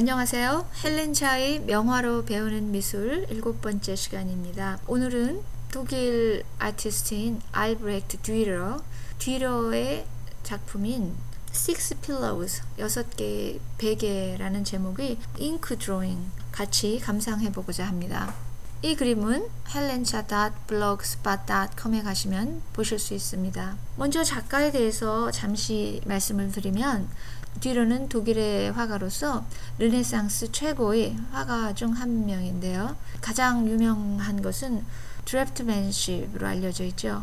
안녕하세요. 헬렌 차의 명화로 배우는 미술 일곱 번째 시간입니다. 오늘은 독일 아티스트인 알브렉트 듀러, 듀러의 작품인 Six Pillows, 여섯 개의 베개라는 제목의 잉크 드로잉 같이 감상해 보고자 합니다. 이 그림은 helencha.blogspot.com에 가시면 보실 수 있습니다. 먼저 작가에 대해서 잠시 말씀을 드리면 뒤러는 독일의 화가로서 르네상스 최고의 화가 중 한 명인데요. 가장 유명한 것은 draftsmanship으로 알려져 있죠.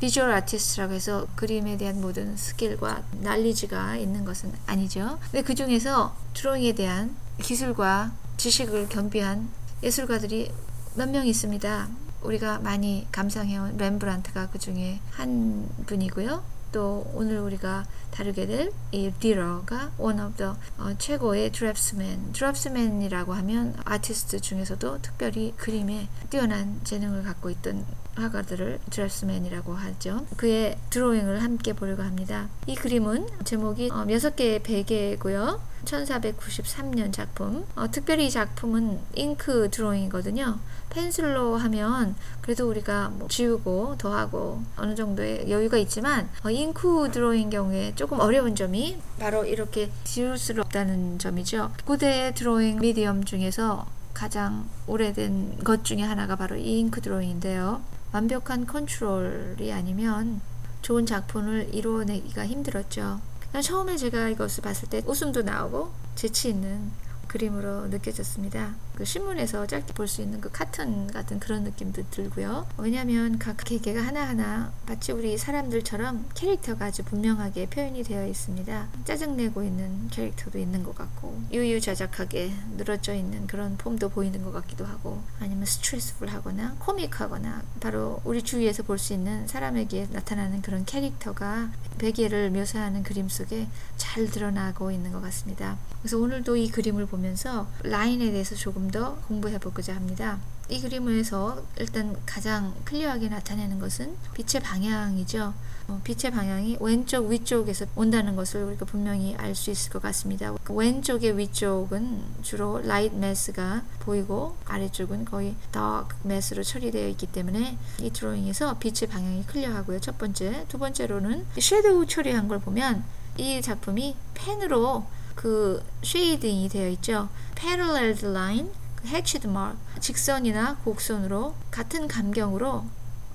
visual artist라고 해서 그림에 대한 모든 skill과 knowledge가 있는 것은 아니죠. 근데 그 중에서 드로잉에 대한 기술과 지식을 겸비한 예술가들이 몇 명 있습니다. 우리가 많이 감상해온 렘브란트가 그 중에 한 분이고요. 또 오늘 우리가 다루게 될 이 디러가 one of the 어, 최고의 드랩스맨 드랩스맨이라고 하면 아티스트 중에서도 특별히 그림에 뛰어난 재능을 갖고 있던 화가들을 드랩스맨이라고 하죠. 그의 드로잉을 함께 보려고 합니다. 이 그림은 제목이 어, 6개의 베개고요. 1493년 작품. 어, 특별히 이 작품은 잉크 드로잉이거든요. 펜슬로 하면 그래도 우리가 뭐 지우고 더하고 어느 정도의 여유가 있지만 어, 잉크 드로잉 경우에 조금 어려운 점이 바로 이렇게 지울 수 없다는 점이죠. 고대 드로잉 미디엄 중에서 가장 오래된 것 중에 하나가 바로 이 잉크 드로잉인데요. 완벽한 컨트롤이 아니면 좋은 작품을 이루어내기가 힘들었죠. 처음에 제가 이것을 봤을 때 웃음도 나오고 재치 있는 그림으로 느껴졌습니다. 그 신문에서 짧게 볼 수 있는 그 카툰 같은 그런 느낌도 들고요. 왜냐하면 각 개개가 하나하나 마치 우리 사람들처럼 캐릭터가 아주 분명하게 표현이 되어 있습니다. 짜증내고 있는 캐릭터도 있는 것 같고 유유자적하게 늘어져 있는 그런 폼도 보이는 것 같기도 하고 아니면 stressful하거나 코믹하거나 바로 우리 주위에서 볼 수 있는 사람에게 나타나는 그런 캐릭터가 베개를 묘사하는 그림 속에 잘 드러나고 있는 것 같습니다. 그래서 오늘도 이 그림을 보면서 라인에 대해서 조금 더 공부해 보고자 합니다. 이 그림에서 일단 가장 clear하게 나타내는 것은 빛의 방향이죠. 어, 빛의 방향이 왼쪽 위쪽에서 온다는 것을 우리가 분명히 알 수 있을 것 같습니다. 왼쪽의 위쪽은 주로 light mass가 보이고 아래쪽은 거의 dark mass로 처리되어 있기 때문에 이 드로잉에서 빛의 방향이 clear하고요. 첫 번째, 두 번째로는 shadow 처리한 걸 보면 이 작품이 펜으로 그 shading이 되어 있죠. parallel line, hatched mark, 직선이나 곡선으로 같은 간격으로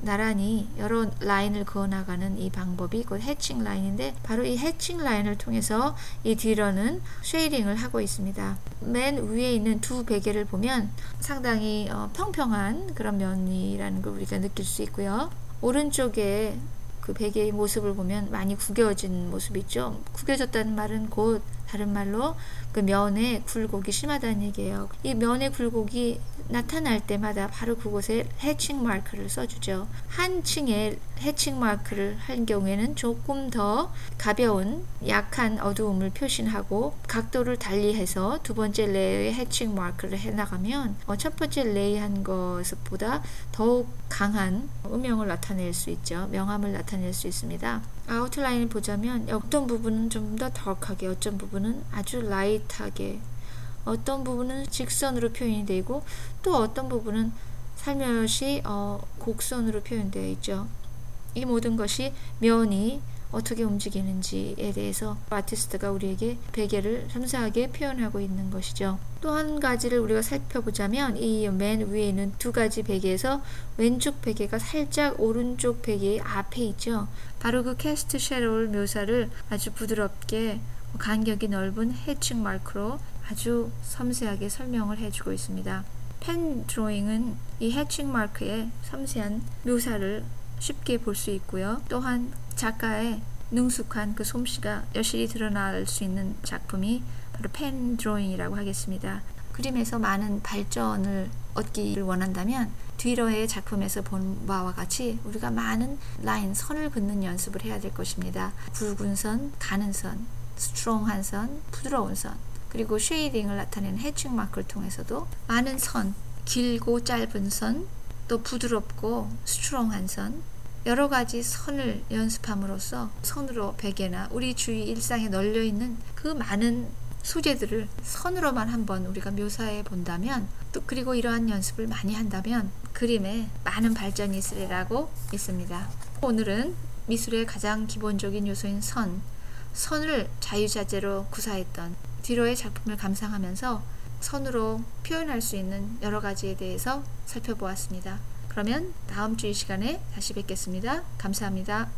나란히 여러 라인을 그어나가는 이 방법이 곧 hatching line인데 바로 이 hatching line을 통해서 이 뒤러는 shading을 하고 있습니다. 맨 위에 있는 두 베개를 보면 상당히 어, 평평한 그런 면이라는 걸 우리가 느낄 수 있고요. 오른쪽에 그 베개의 모습을 보면 많이 구겨진 모습이 있죠. 구겨졌다는 말은 곧 다른 말로 그 면에 굴곡이 심하다는 얘기예요. 이 면의 굴곡이 나타날 때마다 바로 그곳에 hatching mark를 써주죠. 한 층에 hatching mark를 한 경우에는 조금 더 가벼운 약한 어두움을 표시하고 각도를 달리해서 두 번째 layer의 hatching mark를 해나가면 어, 첫 번째 layer한 것보다 더욱 강한 음영을 나타낼 수 있죠. 명암을 나타낼 수 있습니다. 아웃라인을 보자면 어떤 부분은 좀 더 덜하게 어떤 부분은 아주 라이트하게 어떤 부분은 직선으로 표현이 되고 또 어떤 부분은 살며시 어, 곡선으로 표현되어 있죠. 이 모든 것이 면이 어떻게 움직이는지에 대해서 아티스트가 우리에게 베개를 섬세하게 표현하고 있는 것이죠. 또 한 가지를 우리가 살펴보자면 이 맨 위에 있는 두 가지 베개에서 왼쪽 베개가 살짝 오른쪽 베개의 앞에 있죠. 바로 그 캐스트 쉐롤 묘사를 아주 부드럽게 간격이 넓은 해칭 마크로 아주 섬세하게 설명을 해주고 있습니다. 펜 드로잉은 이 해칭 마크의 섬세한 묘사를 쉽게 볼 수 있고요. 또한 작가의 능숙한 그 솜씨가 여실히 드러날 수 있는 작품이 바로 펜 드로잉이라고 하겠습니다. 그림에서 많은 발전을 얻기를 원한다면 뒤러의 작품에서 본 바와 같이 우리가 많은 라인, 선을 긋는 연습을 해야 될 것입니다. 굵은 선, 가는 선, strong한 선, 부드러운 선, 그리고 shading을 나타내는 hatching mark를 통해서도 많은 선, 길고 짧은 선, 또 부드럽고 strong한 선, 여러 가지 선을 연습함으로써 선으로 베개나 우리 주위 일상에 널려 있는 그 많은 소재들을 선으로만 한번 우리가 묘사해 본다면 또 그리고 이러한 연습을 많이 한다면 그림에 많은 발전이 있으리라고 믿습니다. 오늘은 미술의 가장 기본적인 요소인 선, 선을 자유자재로 구사했던 뒤로의 작품을 감상하면서 선으로 표현할 수 있는 여러 가지에 대해서 살펴보았습니다. 그러면 다음 주 이 시간에 다시 뵙겠습니다. 감사합니다.